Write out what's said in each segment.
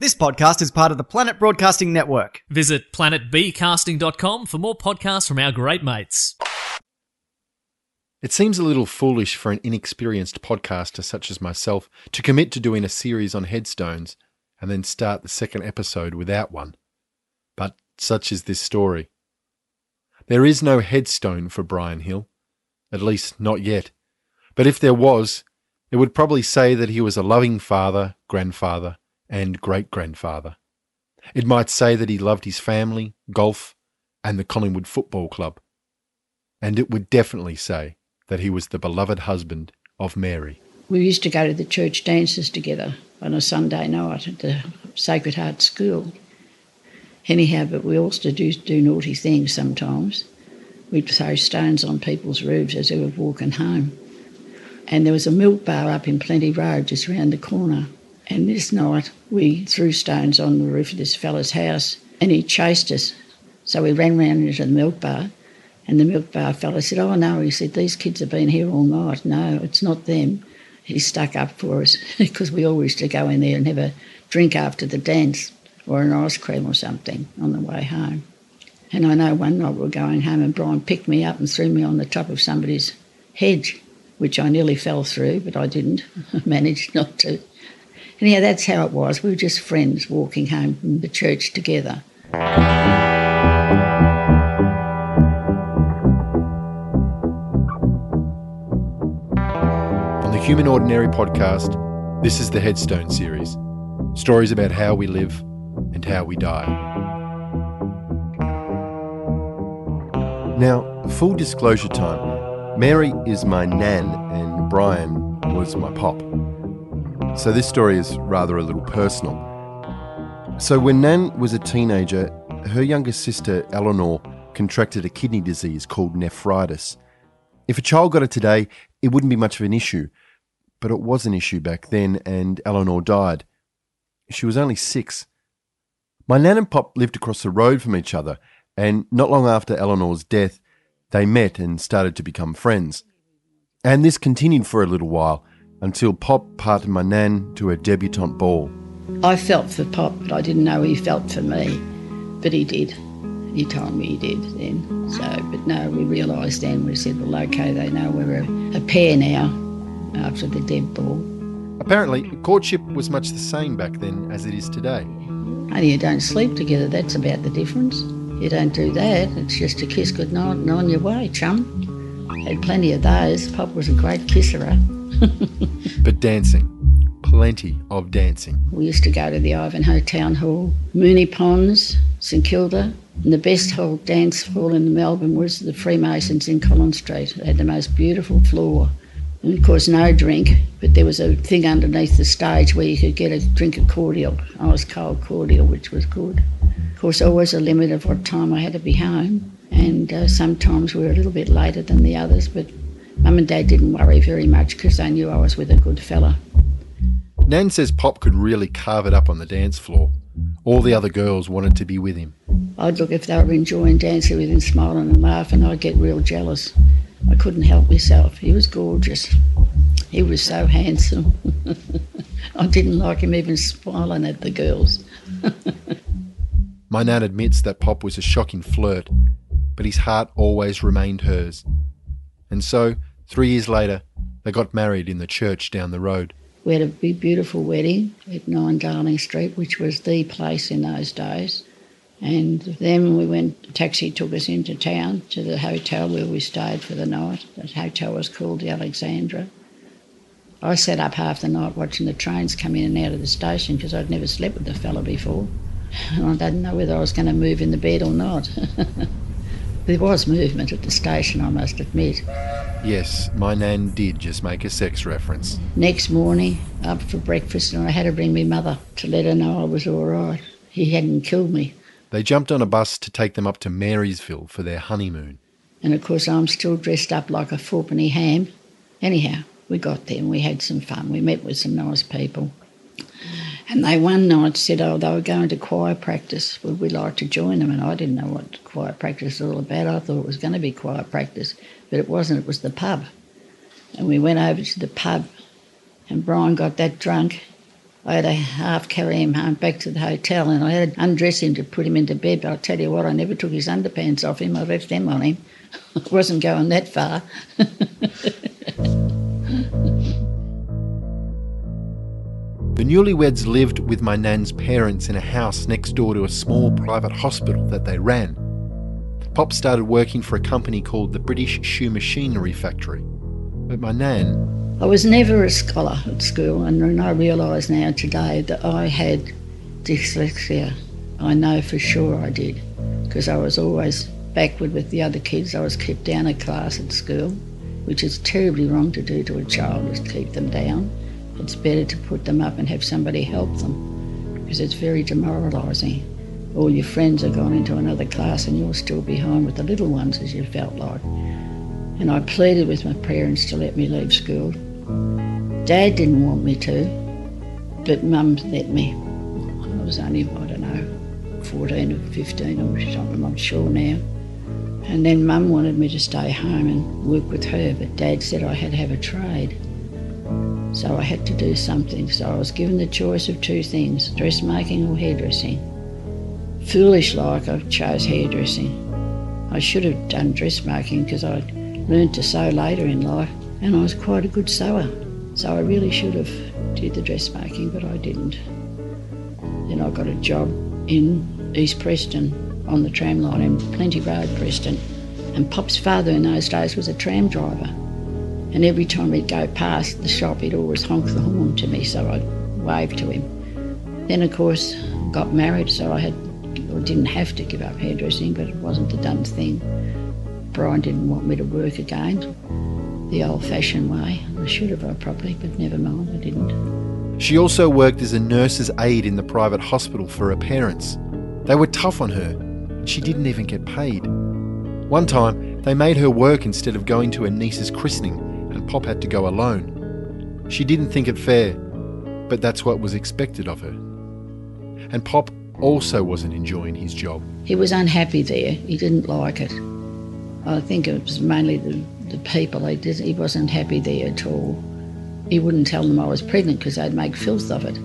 This podcast is part of the Planet Broadcasting Network. Visit planetbroadcasting.com for more podcasts from our great mates. It seems a little foolish for an inexperienced podcaster such as myself to commit to doing a series on headstones and then start the second episode without one. But such is this story. There is no headstone for Brian Hill, at least not yet. But if there was, it would probably say that he was a loving father, grandfather, and great grandfather. It might say that he loved his family, golf, and the Collingwood Football Club. And it would definitely say that he was the beloved husband of Mary. We used to go to the church dances together on a Sunday night at the Sacred Heart School. Anyhow, but we also do do naughty things sometimes. We'd throw stones on people's roofs as they were walking home. And there was a milk bar up in Plenty Road just round the corner. And this night we threw stones on the roof of this fella's house and he chased us. So we ran round into the milk bar and the milk bar fella said, Oh no, he said, these kids have been here all night. No, it's not them. He stuck up for us because we always used to go in there and have a drink after the dance or an ice cream or something on the way home. And I know one night we were going home and Brian picked me up and threw me on the top of somebody's hedge, which I nearly fell through, but I didn't. I managed not to. Anyhow, that's how it was. We were just friends walking home from the church together. On the Human Ordinary podcast, this is the Headstone series stories about how we live and how we die. Now, full disclosure time Mary is my nan, and Brian was my pop. So this story is rather a little personal. So when Nan was a teenager, her younger sister Eleanor contracted a kidney disease called nephritis. If a child got it today, it wouldn't be much of an issue, but it was an issue back then, and Eleanor died. She was only six. My Nan and Pop lived across the road from each other, and not long after Eleanor's death, they met and started to become friends. And this continued for a little while until Pop parted my Nan to a debutante ball. I felt for Pop, but I didn't know he felt for me. But he did. He told me he did then. So, but no, we realised then, we said, well, okay, they know we're a, a pair now after the dead ball. Apparently, courtship was much the same back then as it is today. Only you don't sleep together, that's about the difference. You don't do that, it's just a kiss goodnight and on your way, chum. Had plenty of those. Pop was a great kisserer. But dancing, plenty of dancing. We used to go to the Ivanhoe Town Hall, Moonee Ponds, St Kilda, and the best hall dance hall in Melbourne was the Freemasons in Collins Street. They had the most beautiful floor. And of course, no drink, but there was a thing underneath the stage where you could get a drink of cordial, ice cold cordial, which was good. Of course, always a limit of what time I had to be home, and uh, sometimes we were a little bit later than the others, but Mum and Dad didn't worry very much because they knew I was with a good fella. Nan says Pop could really carve it up on the dance floor. All the other girls wanted to be with him. I'd look if they were enjoying dancing with him, smiling and laughing, I'd get real jealous. I couldn't help myself. He was gorgeous. He was so handsome. I didn't like him even smiling at the girls. My Nan admits that Pop was a shocking flirt, but his heart always remained hers. And so, three years later, they got married in the church down the road. We had a big, beautiful wedding at 9 Darling Street, which was the place in those days. And then we went, a taxi took us into town to the hotel where we stayed for the night. That hotel was called the Alexandra. I sat up half the night watching the trains come in and out of the station because I'd never slept with the fella before. And I didn't know whether I was going to move in the bed or not. There was movement at the station, I must admit. Yes, my nan did just make a sex reference. Next morning, up for breakfast, and I had to bring my mother to let her know I was all right. He hadn't killed me. They jumped on a bus to take them up to Marysville for their honeymoon. And of course, I'm still dressed up like a fourpenny ham. Anyhow, we got there and we had some fun. We met with some nice people. And they one night said, oh, they were going to choir practice. Would we like to join them? And I didn't know what choir practice was all about. I thought it was going to be choir practice, but it wasn't. It was the pub. And we went over to the pub, and Brian got that drunk. I had to half carry him home back to the hotel, and I had to undress him to put him into bed. But I'll tell you what, I never took his underpants off him. I left them on him. I wasn't going that far. The newlyweds lived with my nan's parents in a house next door to a small private hospital that they ran. Pop started working for a company called the British Shoe Machinery Factory. But my nan. I was never a scholar at school, and I realise now today that I had dyslexia. I know for sure I did, because I was always backward with the other kids. I was kept down a class at school, which is terribly wrong to do to a child, is keep them down. It's better to put them up and have somebody help them because it's very demoralising. All your friends are gone into another class and you're still behind with the little ones, as you felt like. And I pleaded with my parents to let me leave school. Dad didn't want me to, but Mum let me. I was only, I don't know, 14 or 15 or something, I'm not sure now. And then Mum wanted me to stay home and work with her, but Dad said I had to have a trade. So I had to do something. So I was given the choice of two things dressmaking or hairdressing. Foolish like, I chose hairdressing. I should have done dressmaking because I learned to sew later in life and I was quite a good sewer. So I really should have did the dressmaking, but I didn't. Then I got a job in East Preston on the tram line in Plenty Road, Preston. And Pop's father in those days was a tram driver. And every time he'd go past the shop, he'd always honk the horn to me, so I'd wave to him. Then, of course, got married, so I had, or didn't have to give up hairdressing, but it wasn't the done thing. Brian didn't want me to work again, the old-fashioned way. I should have, uh, probably, but never mind, I didn't. She also worked as a nurse's aide in the private hospital for her parents. They were tough on her, she didn't even get paid. One time, they made her work instead of going to her niece's christening and Pop had to go alone. She didn't think it fair, but that's what was expected of her. And Pop also wasn't enjoying his job. He was unhappy there. He didn't like it. I think it was mainly the, the people. He, did, he wasn't happy there at all. He wouldn't tell them I was pregnant because they'd make filth of it.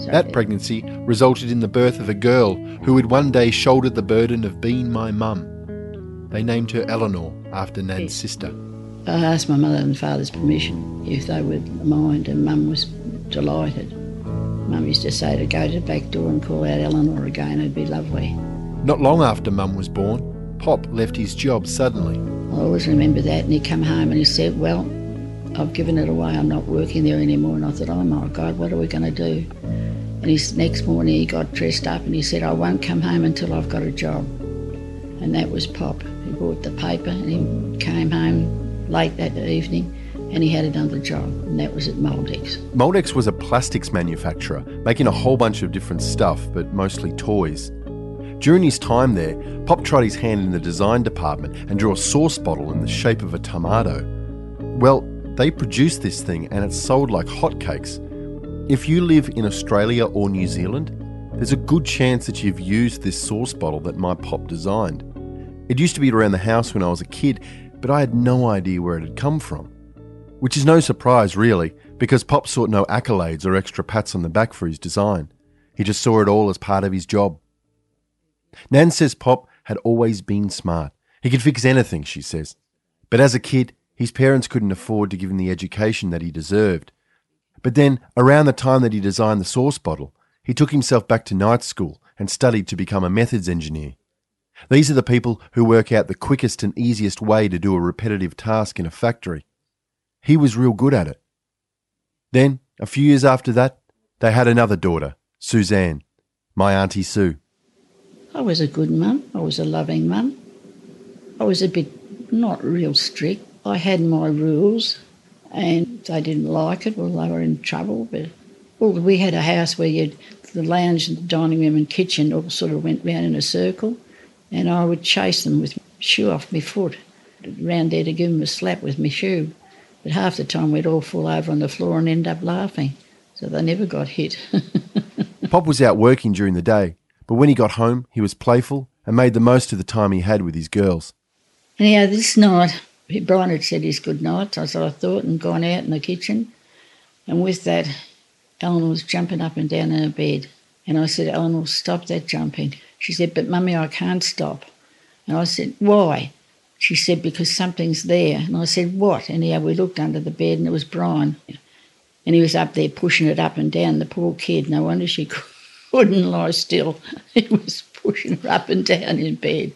So that pregnancy resulted in the birth of a girl who would one day shoulder the burden of being my mum. They named her Eleanor after Nan's sister. I asked my mother and father's permission if they would mind, and Mum was delighted. Mum used to say to go to the back door and call out Eleanor again, it'd be lovely. Not long after Mum was born, Pop left his job suddenly. I always remember that, and he come home and he said, Well, I've given it away, I'm not working there anymore. And I thought, Oh my God, what are we going to do? And his next morning he got dressed up and he said, I won't come home until I've got a job. And that was Pop. He bought the paper and he came home late that evening and he had another job, and that was at Moldex. Moldex was a plastics manufacturer, making a whole bunch of different stuff, but mostly toys. During his time there, Pop tried his hand in the design department and drew a sauce bottle in the shape of a tomato. Well, they produced this thing and it sold like hotcakes. If you live in Australia or New Zealand, there's a good chance that you've used this sauce bottle that my pop designed. It used to be around the house when I was a kid, but I had no idea where it had come from. Which is no surprise, really, because Pop sought no accolades or extra pats on the back for his design. He just saw it all as part of his job. Nan says Pop had always been smart. He could fix anything, she says. But as a kid, his parents couldn't afford to give him the education that he deserved. But then, around the time that he designed the sauce bottle, he took himself back to night school and studied to become a methods engineer. These are the people who work out the quickest and easiest way to do a repetitive task in a factory. He was real good at it. Then, a few years after that, they had another daughter, Suzanne, my Auntie Sue. I was a good mum. I was a loving mum. I was a bit not real strict. I had my rules, and they didn't like it, well, they were in trouble. But well, we had a house where you'd the lounge, and the dining room, and kitchen all sort of went round in a circle, and I would chase them with shoe off my foot round there to give them a slap with my shoe. But half the time we'd all fall over on the floor and end up laughing, so they never got hit. Pop was out working during the day, but when he got home, he was playful and made the most of the time he had with his girls. Anyhow, this night, Brian had said his good night, as I thought, and gone out in the kitchen. And with that, Ellen was jumping up and down in her bed. And I said, Ellen, will stop that jumping. She said, But mummy, I can't stop. And I said, Why? She said, Because something's there. And I said, What? And yeah, we looked under the bed and it was Brian. And he was up there pushing it up and down, the poor kid. No wonder she couldn't lie still. He was pushing her up and down in bed.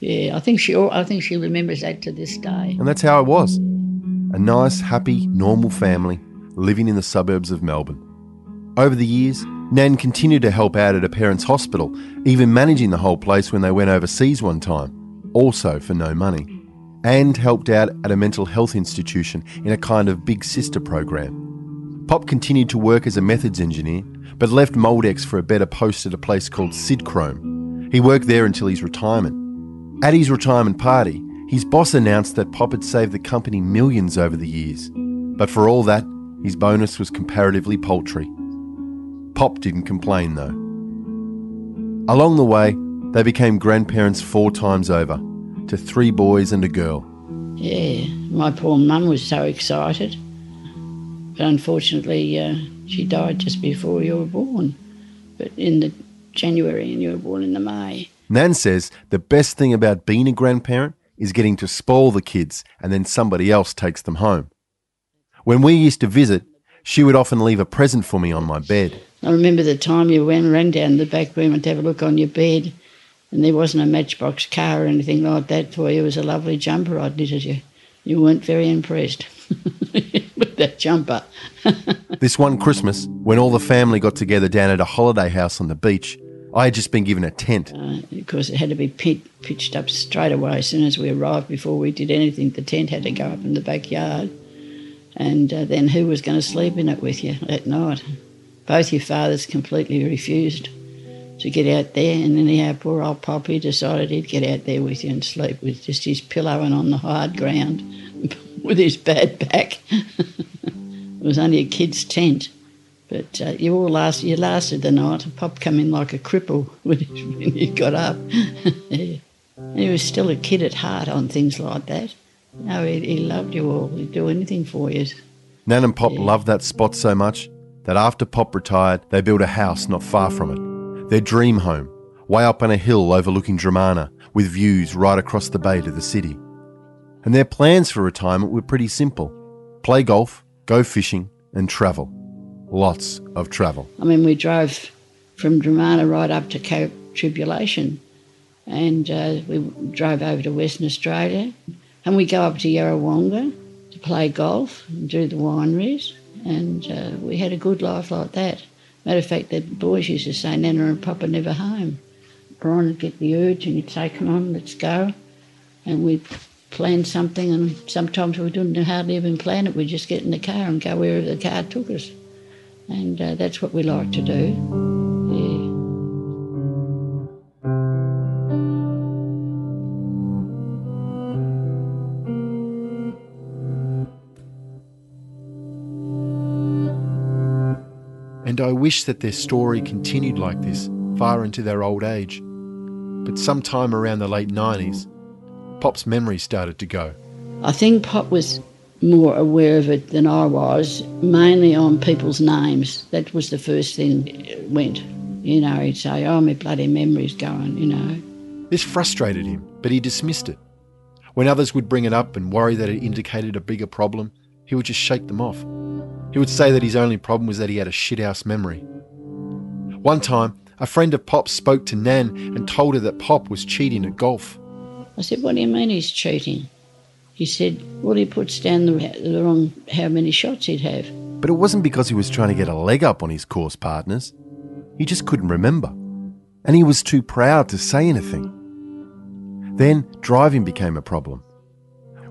Yeah, I think she I think she remembers that to this day. And that's how it was. A nice, happy, normal family living in the suburbs of Melbourne. Over the years, Nan continued to help out at her parents' hospital, even managing the whole place when they went overseas one time, also for no money, and helped out at a mental health institution in a kind of big sister program. Pop continued to work as a methods engineer, but left Moldex for a better post at a place called Sidchrome. He worked there until his retirement. At his retirement party, his boss announced that Pop had saved the company millions over the years. But for all that, his bonus was comparatively paltry. Pop didn't complain though. Along the way, they became grandparents four times over to three boys and a girl. Yeah, my poor mum was so excited. But unfortunately, uh, she died just before you were born. But in the January, and you were born in the May. Nan says the best thing about being a grandparent is getting to spoil the kids and then somebody else takes them home. When we used to visit, she would often leave a present for me on my bed. I remember the time you went ran down the back room and to have a look on your bed, and there wasn't a matchbox car or anything like that for you. It was a lovely jumper I knitted you. You weren't very impressed with that jumper. this one Christmas, when all the family got together down at a holiday house on the beach, I had just been given a tent. Uh, because it had to be pit, pitched up straight away as soon as we arrived. Before we did anything, the tent had to go up in the backyard and uh, then who was going to sleep in it with you at night? Both your fathers completely refused to get out there, and anyhow, poor old Poppy decided he'd get out there with you and sleep with just his pillow and on the hard ground with his bad back. it was only a kid's tent. But uh, you all last, you lasted the night. Pop come in like a cripple when he, got up. yeah. He was still a kid at heart on things like that. No, he, he loved you all. He'd do anything for you. Nan and Pop yeah. loved that spot so much that after Pop retired, they built a house not far from it. Their dream home, way up on a hill overlooking Dromana, with views right across the bay to the city. And their plans for retirement were pretty simple play golf, go fishing, and travel. Lots of travel. I mean, we drove from Dromana right up to Cape Tribulation, and uh, we drove over to Western Australia. And we go up to Yarrawonga to play golf and do the wineries. And uh, we had a good life like that. Matter of fact, the boys used to say, Nana and Papa never home. Brian would get the urge and he'd say, come on, let's go. And we'd plan something and sometimes we didn't hardly even plan it. We'd just get in the car and go wherever the car took us. And uh, that's what we like to do. Wish that their story continued like this far into their old age. But sometime around the late 90s, Pop's memory started to go. I think Pop was more aware of it than I was, mainly on people's names. That was the first thing it went. You know, he'd say, Oh, my bloody memory's going, you know. This frustrated him, but he dismissed it. When others would bring it up and worry that it indicated a bigger problem, he would just shake them off. He would say that his only problem was that he had a shithouse memory. One time, a friend of Pop's spoke to Nan and told her that Pop was cheating at golf. I said, What do you mean he's cheating? He said, Well, he puts down the, the wrong how many shots he'd have. But it wasn't because he was trying to get a leg up on his course partners. He just couldn't remember. And he was too proud to say anything. Then driving became a problem.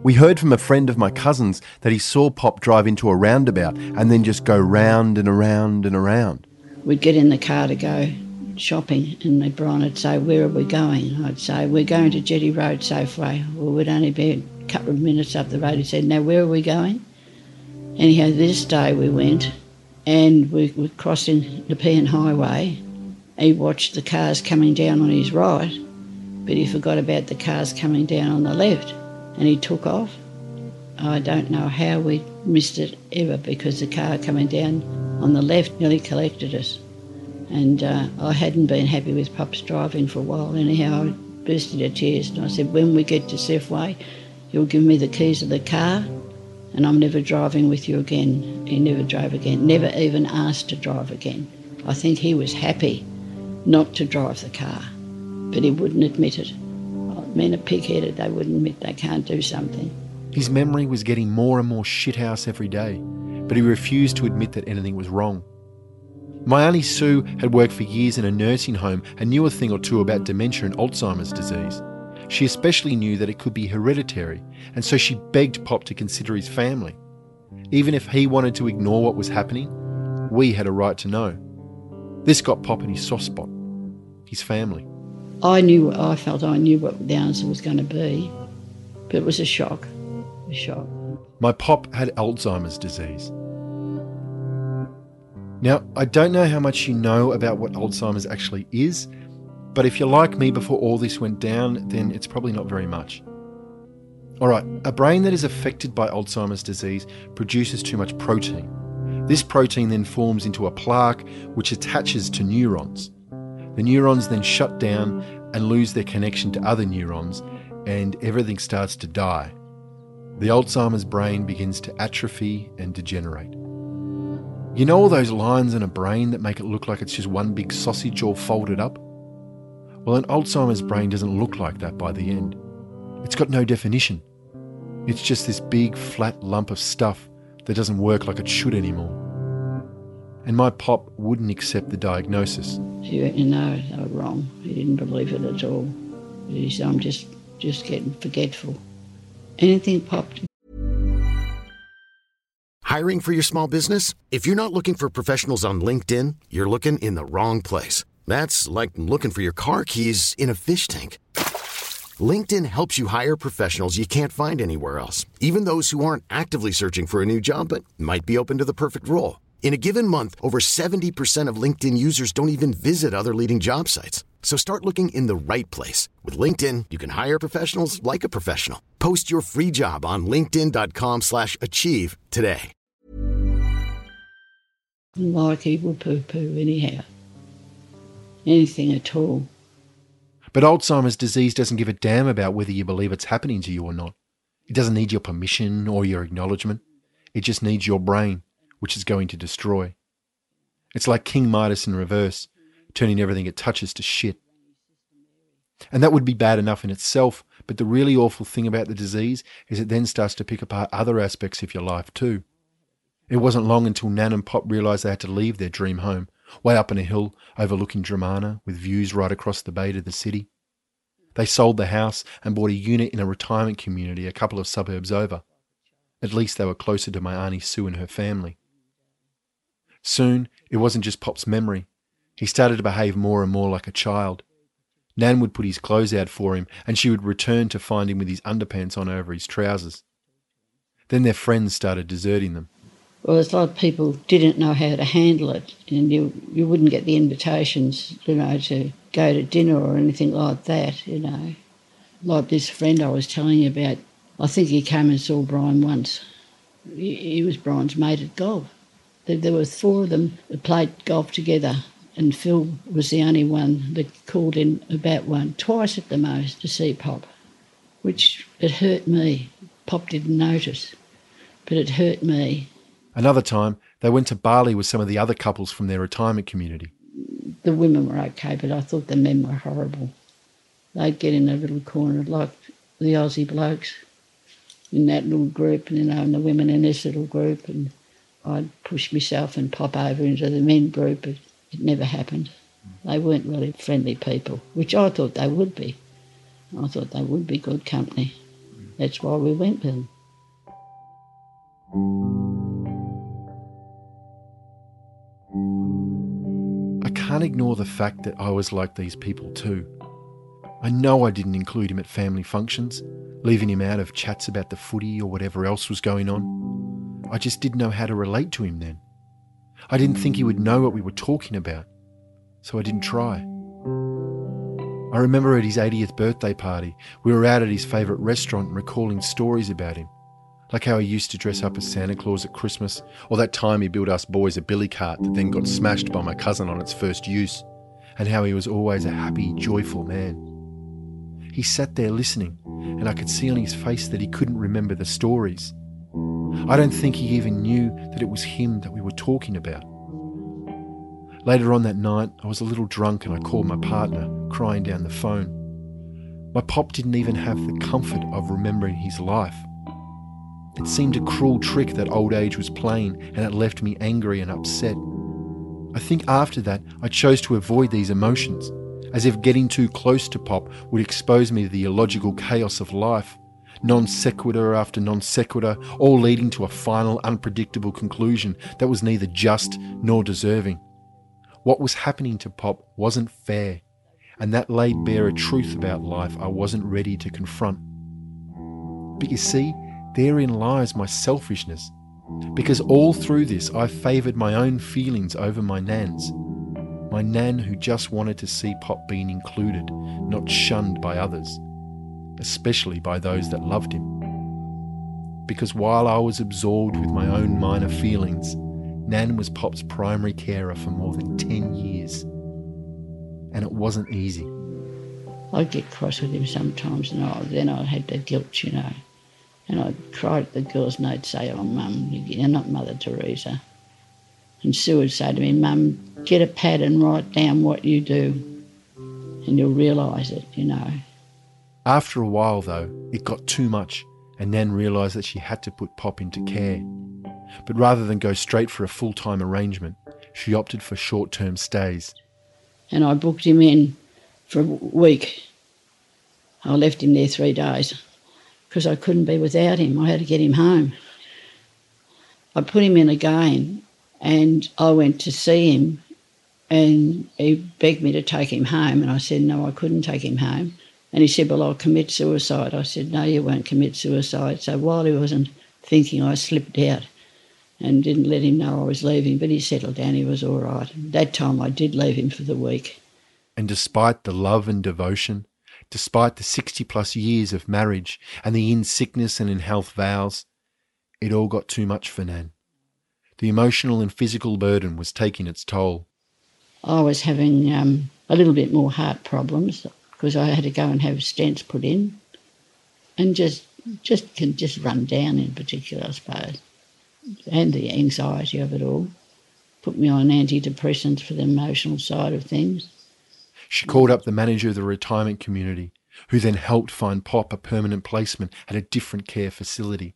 We heard from a friend of my cousin's that he saw Pop drive into a roundabout and then just go round and around and around. We'd get in the car to go shopping, and Brian would say, Where are we going? I'd say, We're going to Jetty Road Safeway. Well, we'd only be a couple of minutes up the road. He said, Now, where are we going? Anyhow, this day we went, and we were crossing the Pean Highway. He watched the cars coming down on his right, but he forgot about the cars coming down on the left and he took off. I don't know how we missed it ever because the car coming down on the left nearly collected us. And uh, I hadn't been happy with Pop's driving for a while. Anyhow, I burst into tears and I said, When we get to Safeway, you'll give me the keys of the car and I'm never driving with you again. He never drove again, never even asked to drive again. I think he was happy not to drive the car, but he wouldn't admit it. Men are pig-headed, they wouldn't admit they can't do something. His memory was getting more and more shithouse every day, but he refused to admit that anything was wrong. My Auntie Sue had worked for years in a nursing home and knew a thing or two about dementia and Alzheimer's disease. She especially knew that it could be hereditary, and so she begged Pop to consider his family. Even if he wanted to ignore what was happening, we had a right to know. This got Pop in his soft spot his family. I knew, I felt I knew what the answer was going to be, but it was a shock. A shock. My pop had Alzheimer's disease. Now, I don't know how much you know about what Alzheimer's actually is, but if you're like me before all this went down, then it's probably not very much. Alright, a brain that is affected by Alzheimer's disease produces too much protein. This protein then forms into a plaque which attaches to neurons. The neurons then shut down and lose their connection to other neurons, and everything starts to die. The Alzheimer's brain begins to atrophy and degenerate. You know all those lines in a brain that make it look like it's just one big sausage all folded up? Well, an Alzheimer's brain doesn't look like that by the end. It's got no definition. It's just this big flat lump of stuff that doesn't work like it should anymore and my pop wouldn't accept the diagnosis. He went, you know, they were wrong. He didn't believe it at all. He said, I'm just, just getting forgetful. Anything popped. Hiring for your small business? If you're not looking for professionals on LinkedIn, you're looking in the wrong place. That's like looking for your car keys in a fish tank. LinkedIn helps you hire professionals you can't find anywhere else, even those who aren't actively searching for a new job but might be open to the perfect role. In a given month, over 70% of LinkedIn users don't even visit other leading job sites. So start looking in the right place. With LinkedIn, you can hire professionals like a professional. Post your free job on linkedin.com slash achieve today. Like he would poo-poo anyhow. Anything at all. But Alzheimer's disease doesn't give a damn about whether you believe it's happening to you or not. It doesn't need your permission or your acknowledgement. It just needs your brain which is going to destroy. It's like King Midas in reverse, turning everything it touches to shit. And that would be bad enough in itself, but the really awful thing about the disease is it then starts to pick apart other aspects of your life too. It wasn't long until Nan and Pop realised they had to leave their dream home, way up on a hill overlooking Dromana, with views right across the bay to the city. They sold the house and bought a unit in a retirement community a couple of suburbs over. At least they were closer to my Auntie Sue and her family. Soon, it wasn't just Pop's memory. He started to behave more and more like a child. Nan would put his clothes out for him, and she would return to find him with his underpants on over his trousers. Then their friends started deserting them. Well, lot of people didn't know how to handle it, and you you wouldn't get the invitations, you know, to go to dinner or anything like that, you know. Like this friend I was telling you about, I think he came and saw Brian once. He, he was Brian's mate at golf. There were four of them that played golf together, and Phil was the only one that called in about one, twice at the most, to see Pop, which it hurt me. Pop didn't notice, but it hurt me. Another time, they went to Bali with some of the other couples from their retirement community. The women were okay, but I thought the men were horrible. They'd get in a little corner like the Aussie blokes in that little group, and you know, and the women in this little group, and I'd push myself and pop over into the men group, but it never happened. They weren't really friendly people, which I thought they would be. I thought they would be good company. That's why we went with them. I can't ignore the fact that I was like these people too. I know I didn't include him at family functions, leaving him out of chats about the footy or whatever else was going on. I just didn't know how to relate to him then. I didn't think he would know what we were talking about, so I didn't try. I remember at his 80th birthday party, we were out at his favourite restaurant recalling stories about him, like how he used to dress up as Santa Claus at Christmas, or that time he built us boys a billy cart that then got smashed by my cousin on its first use, and how he was always a happy, joyful man. He sat there listening, and I could see on his face that he couldn't remember the stories. I don't think he even knew that it was him that we were talking about. Later on that night, I was a little drunk and I called my partner, crying down the phone. My pop didn't even have the comfort of remembering his life. It seemed a cruel trick that old age was playing, and it left me angry and upset. I think after that, I chose to avoid these emotions, as if getting too close to Pop would expose me to the illogical chaos of life, non sequitur after non sequitur, all leading to a final, unpredictable conclusion that was neither just nor deserving. What was happening to Pop wasn't fair, and that laid bare a truth about life I wasn't ready to confront. But you see, therein lies my selfishness. Because all through this, I favoured my own feelings over my Nan's. My Nan who just wanted to see Pop being included, not shunned by others, especially by those that loved him. Because while I was absorbed with my own minor feelings, Nan was Pop's primary carer for more than 10 years. And it wasn't easy. I'd get cross with him sometimes, and I, then I had the guilt, you know. And I'd cry at the girls, and they'd say, Oh, Mum, you're not Mother Teresa. And Sue would say to me, Mum, get a pad and write down what you do, and you'll realise it, you know. After a while, though, it got too much, and Nan realised that she had to put Pop into care. But rather than go straight for a full time arrangement, she opted for short term stays. And I booked him in for a week. I left him there three days because I couldn't be without him. I had to get him home. I put him in again and I went to see him and he begged me to take him home. And I said, no, I couldn't take him home. And he said, well, I'll commit suicide. I said, no, you won't commit suicide. So while he wasn't thinking, I slipped out and didn't let him know I was leaving. But he settled down, he was all right. That time I did leave him for the week. And despite the love and devotion, despite the 60 plus years of marriage and the in sickness and in health vows, it all got too much for Nan. The emotional and physical burden was taking its toll. I was having um, a little bit more heart problems because I had to go and have stents put in, and just just can just run down in particular, I suppose, and the anxiety of it all put me on antidepressants for the emotional side of things. She called up the manager of the retirement community, who then helped find Pop a permanent placement at a different care facility.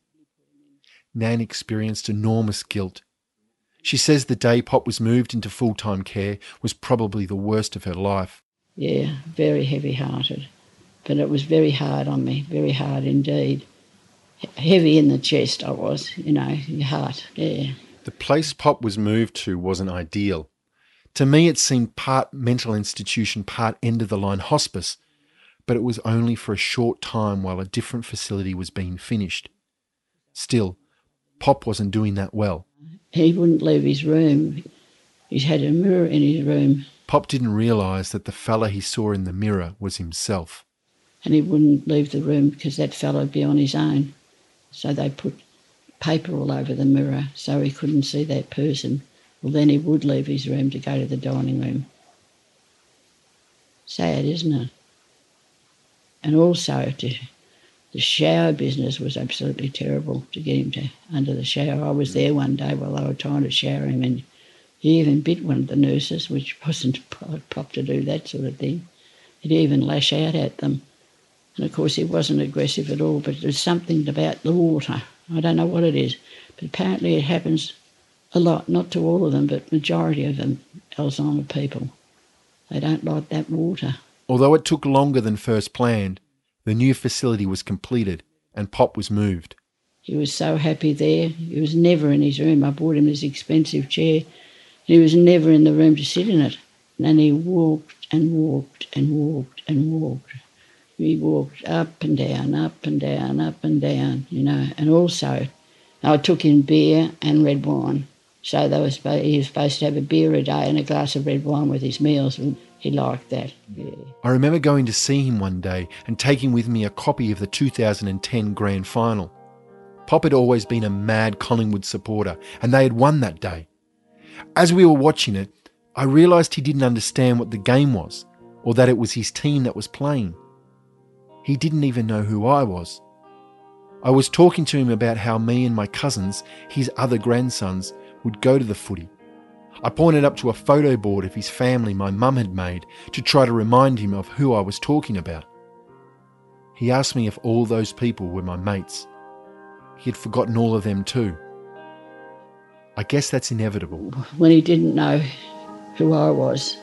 Nan experienced enormous guilt. She says the day Pop was moved into full time care was probably the worst of her life. Yeah, very heavy hearted. But it was very hard on me, very hard indeed. Heavy in the chest, I was, you know, your heart, yeah. The place Pop was moved to wasn't ideal. To me, it seemed part mental institution, part end of the line hospice, but it was only for a short time while a different facility was being finished. Still, Pop wasn't doing that well. He wouldn't leave his room. He had a mirror in his room Pop didn't realise that the fella he saw in the mirror was himself. and he wouldn't leave the room because that fellow'd be on his own. So they put paper all over the mirror so he couldn't see that person. Well, then he would leave his room to go to the dining room. Sad, isn't it? And also, to, the shower business was absolutely terrible to get him to under the shower. I was mm. there one day while they were trying to shower him, and he even bit one of the nurses, which wasn't pro- prop to do that sort of thing. He'd even lash out at them. And of course, he wasn't aggressive at all, but there's something about the water. I don't know what it is, but apparently it happens a lot, not to all of them, but majority of them, Alzheimer people. They don't like that water. Although it took longer than first planned, The new facility was completed and Pop was moved. He was so happy there. He was never in his room. I bought him this expensive chair. He was never in the room to sit in it. And he walked and walked and walked and walked. He walked up and down, up and down, up and down, you know. And also, I took in beer and red wine. So they was, he was supposed to have a beer a day and a glass of red wine with his meals, and he liked that. Yeah. I remember going to see him one day and taking with me a copy of the 2010 Grand Final. Pop had always been a mad Collingwood supporter, and they had won that day. As we were watching it, I realised he didn't understand what the game was, or that it was his team that was playing. He didn't even know who I was. I was talking to him about how me and my cousins, his other grandsons, would go to the footy. I pointed up to a photo board of his family my mum had made to try to remind him of who I was talking about. He asked me if all those people were my mates. He had forgotten all of them too. I guess that's inevitable. When he didn't know who I was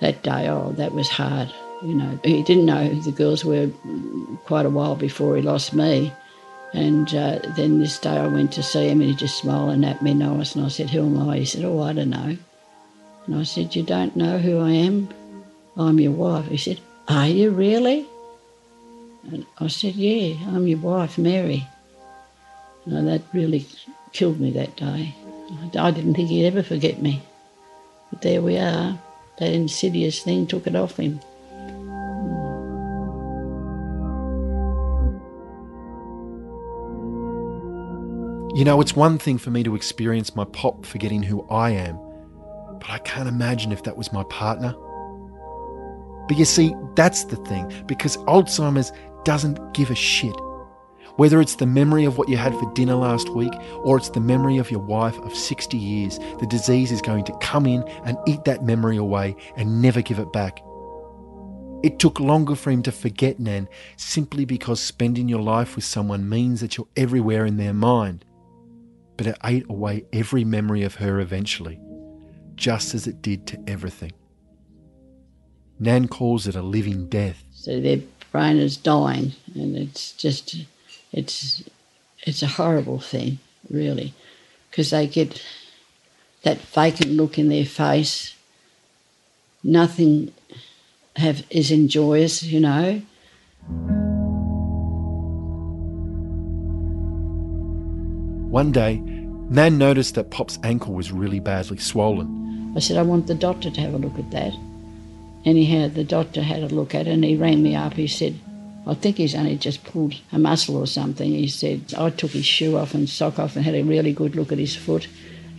that day, oh, that was hard. You know, he didn't know who the girls were quite a while before he lost me. And uh, then this day I went to see him and he just smiling at me nice and I said, Who am I? He said, Oh, I don't know. And I said, You don't know who I am? I'm your wife. He said, Are you really? And I said, Yeah, I'm your wife, Mary. And that really killed me that day. I didn't think he'd ever forget me. But there we are. That insidious thing took it off him. You know, it's one thing for me to experience my pop forgetting who I am, but I can't imagine if that was my partner. But you see, that's the thing, because Alzheimer's doesn't give a shit. Whether it's the memory of what you had for dinner last week or it's the memory of your wife of 60 years, the disease is going to come in and eat that memory away and never give it back. It took longer for him to forget Nan simply because spending your life with someone means that you're everywhere in their mind but it ate away every memory of her eventually, just as it did to everything. Nan calls it a living death. So their brain is dying, and it's just, it's, it's a horrible thing, really, because they get that vacant look in their face. Nothing have is enjoyous, you know. One day, Nan noticed that Pop's ankle was really badly swollen. I said, I want the doctor to have a look at that. Anyhow, the doctor had a look at it and he rang me up. He said, I think he's only just pulled a muscle or something. He said, I took his shoe off and sock off and had a really good look at his foot,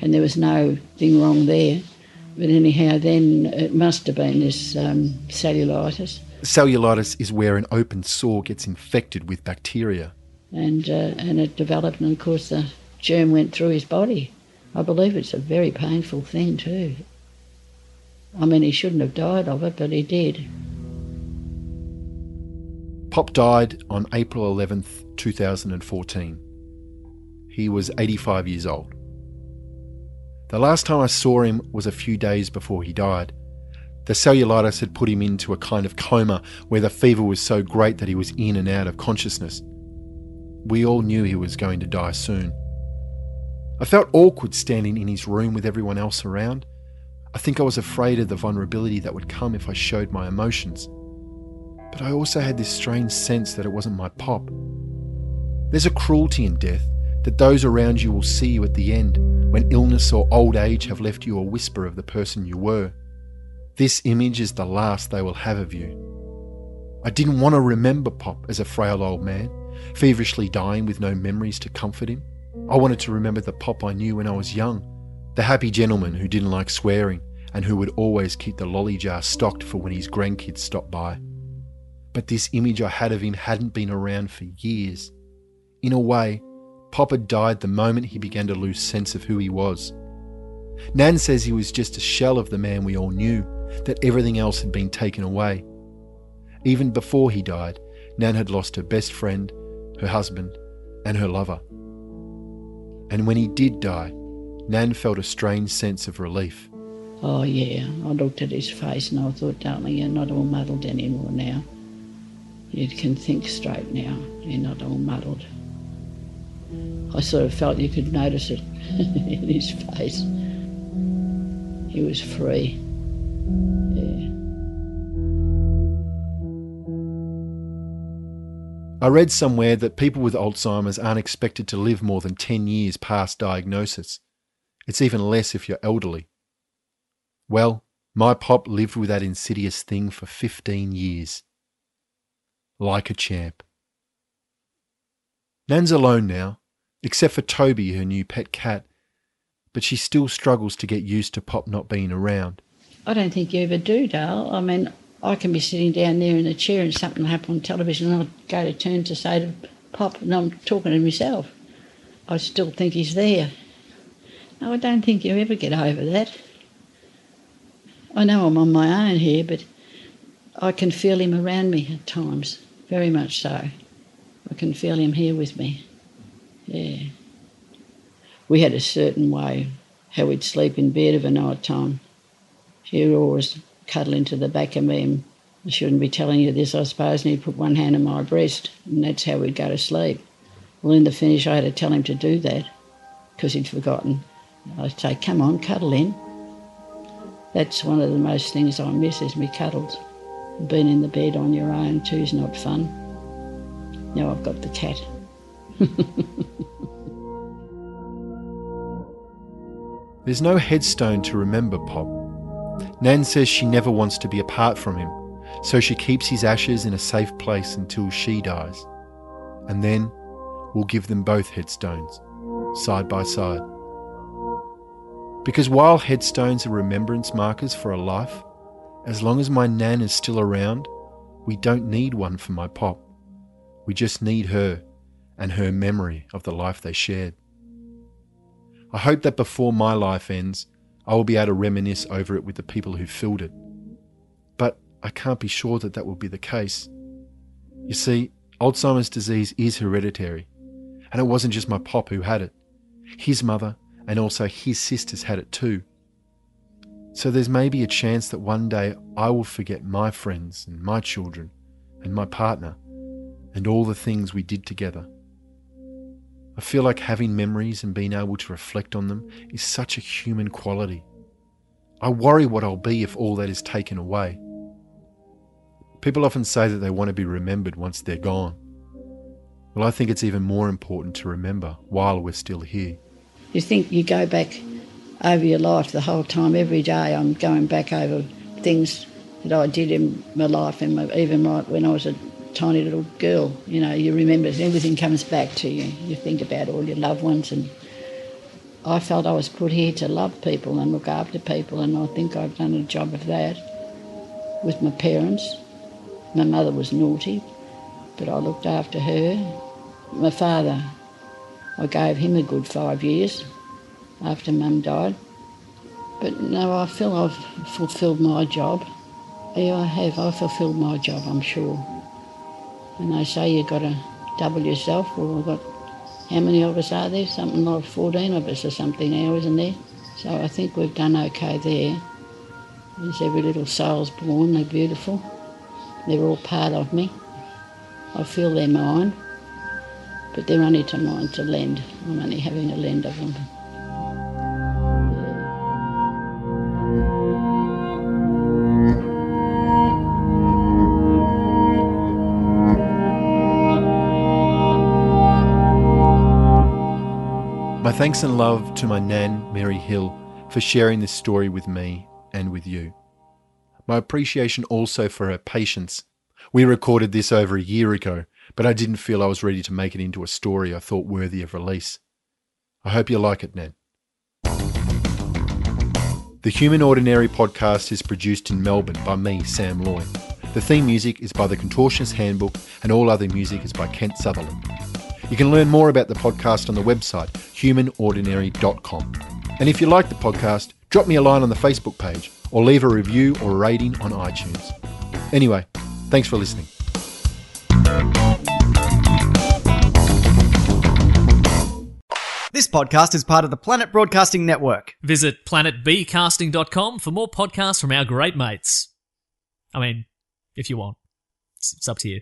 and there was no thing wrong there. But anyhow, then it must have been this um, cellulitis. Cellulitis is where an open sore gets infected with bacteria and uh, and it developed, and of course the germ went through his body. I believe it's a very painful thing too. I mean, he shouldn't have died of it, but he did. Pop died on April 11th, 2014. He was 85 years old. The last time I saw him was a few days before he died. The cellulitis had put him into a kind of coma where the fever was so great that he was in and out of consciousness. We all knew he was going to die soon. I felt awkward standing in his room with everyone else around. I think I was afraid of the vulnerability that would come if I showed my emotions. But I also had this strange sense that it wasn't my pop. There's a cruelty in death that those around you will see you at the end when illness or old age have left you a whisper of the person you were. This image is the last they will have of you. I didn't want to remember Pop as a frail old man feverishly dying with no memories to comfort him. I wanted to remember the Pop I knew when I was young, the happy gentleman who didn't like swearing and who would always keep the lolly jar stocked for when his grandkids stopped by. But this image I had of him hadn't been around for years. In a way, Pop had died the moment he began to lose sense of who he was. Nan says he was just a shell of the man we all knew, that everything else had been taken away. Even before he died, Nan had lost her best friend, her husband, and her lover. And when he did die, Nan felt a strange sense of relief. Oh, yeah. I looked at his face and I thought, darling, you're not all muddled anymore now. You can think straight now. You're not all muddled. I sort of felt you could notice it in his face. He was free. Yeah. I read somewhere that people with Alzheimer's aren't expected to live more than 10 years past diagnosis. It's even less if you're elderly. Well, my pop lived with that insidious thing for 15 years. Like a champ. Nan's alone now, except for Toby, her new pet cat, but she still struggles to get used to Pop not being around. I don't think you ever do, Dale. I mean, I can be sitting down there in a chair and something will happen on television and I'll go to turn to say to Pop, and I'm talking to myself. I still think he's there. No, I don't think you ever get over that. I know I'm on my own here, but I can feel him around me at times, very much so. I can feel him here with me. Yeah. We had a certain way how we'd sleep in bed of a night time. He would always cuddle into the back of me, and I shouldn't be telling you this, I suppose, and he'd put one hand on my breast, and that's how we'd go to sleep. Well, in the finish, I had to tell him to do that because he'd forgotten. I'd say, come on, cuddle in. That's one of the most things I miss is me cuddles. Being in the bed on your own too is not fun. Now I've got the cat. There's no headstone to remember Pop. Nan says she never wants to be apart from him, so she keeps his ashes in a safe place until she dies. And then we'll give them both headstones, side by side. Because while headstones are remembrance markers for a life, as long as my Nan is still around, we don't need one for my Pop. We just need her and her memory of the life they shared. I hope that before my life ends, I will be able to reminisce over it with the people who filled it. But I can't be sure that that will be the case. You see, Alzheimer's disease is hereditary, and it wasn't just my pop who had it. His mother and also his sisters had it too. So there's maybe a chance that one day I will forget my friends and my children and my partner and all the things we did together. I feel like having memories and being able to reflect on them is such a human quality. I worry what I'll be if all that is taken away. People often say that they want to be remembered once they're gone. Well, I think it's even more important to remember while we're still here. You think you go back over your life the whole time, every day I'm going back over things that I did in my life, and even right when I was a tiny little girl. You know, you remember everything comes back to you. You think about all your loved ones, and I felt I was put here to love people and look after people, and I think I've done a job of that with my parents. My mother was naughty, but I looked after her. My father, I gave him a good five years after Mum died. But no, I feel I've fulfilled my job. Yeah, I have. I've fulfilled my job, I'm sure. And they say you've got to double yourself. Well, we've got, how many of us are there? Something like 14 of us or something now, isn't there? So I think we've done okay there. There's every little soul's born, they're beautiful. They're all part of me. I feel they're mine, but they're only to mine to lend. I'm only having a lend of them. Thanks and love to my Nan, Mary Hill, for sharing this story with me and with you. My appreciation also for her patience. We recorded this over a year ago, but I didn't feel I was ready to make it into a story I thought worthy of release. I hope you like it, Nan. The Human Ordinary podcast is produced in Melbourne by me, Sam Loy. The theme music is by the Contortionist Handbook, and all other music is by Kent Sutherland. You can learn more about the podcast on the website humanordinary.com. And if you like the podcast, drop me a line on the Facebook page or leave a review or rating on iTunes. Anyway, thanks for listening. This podcast is part of the Planet Broadcasting Network. Visit planetbroadcasting.com for more podcasts from our great mates. I mean, if you want. It's, it's up to you.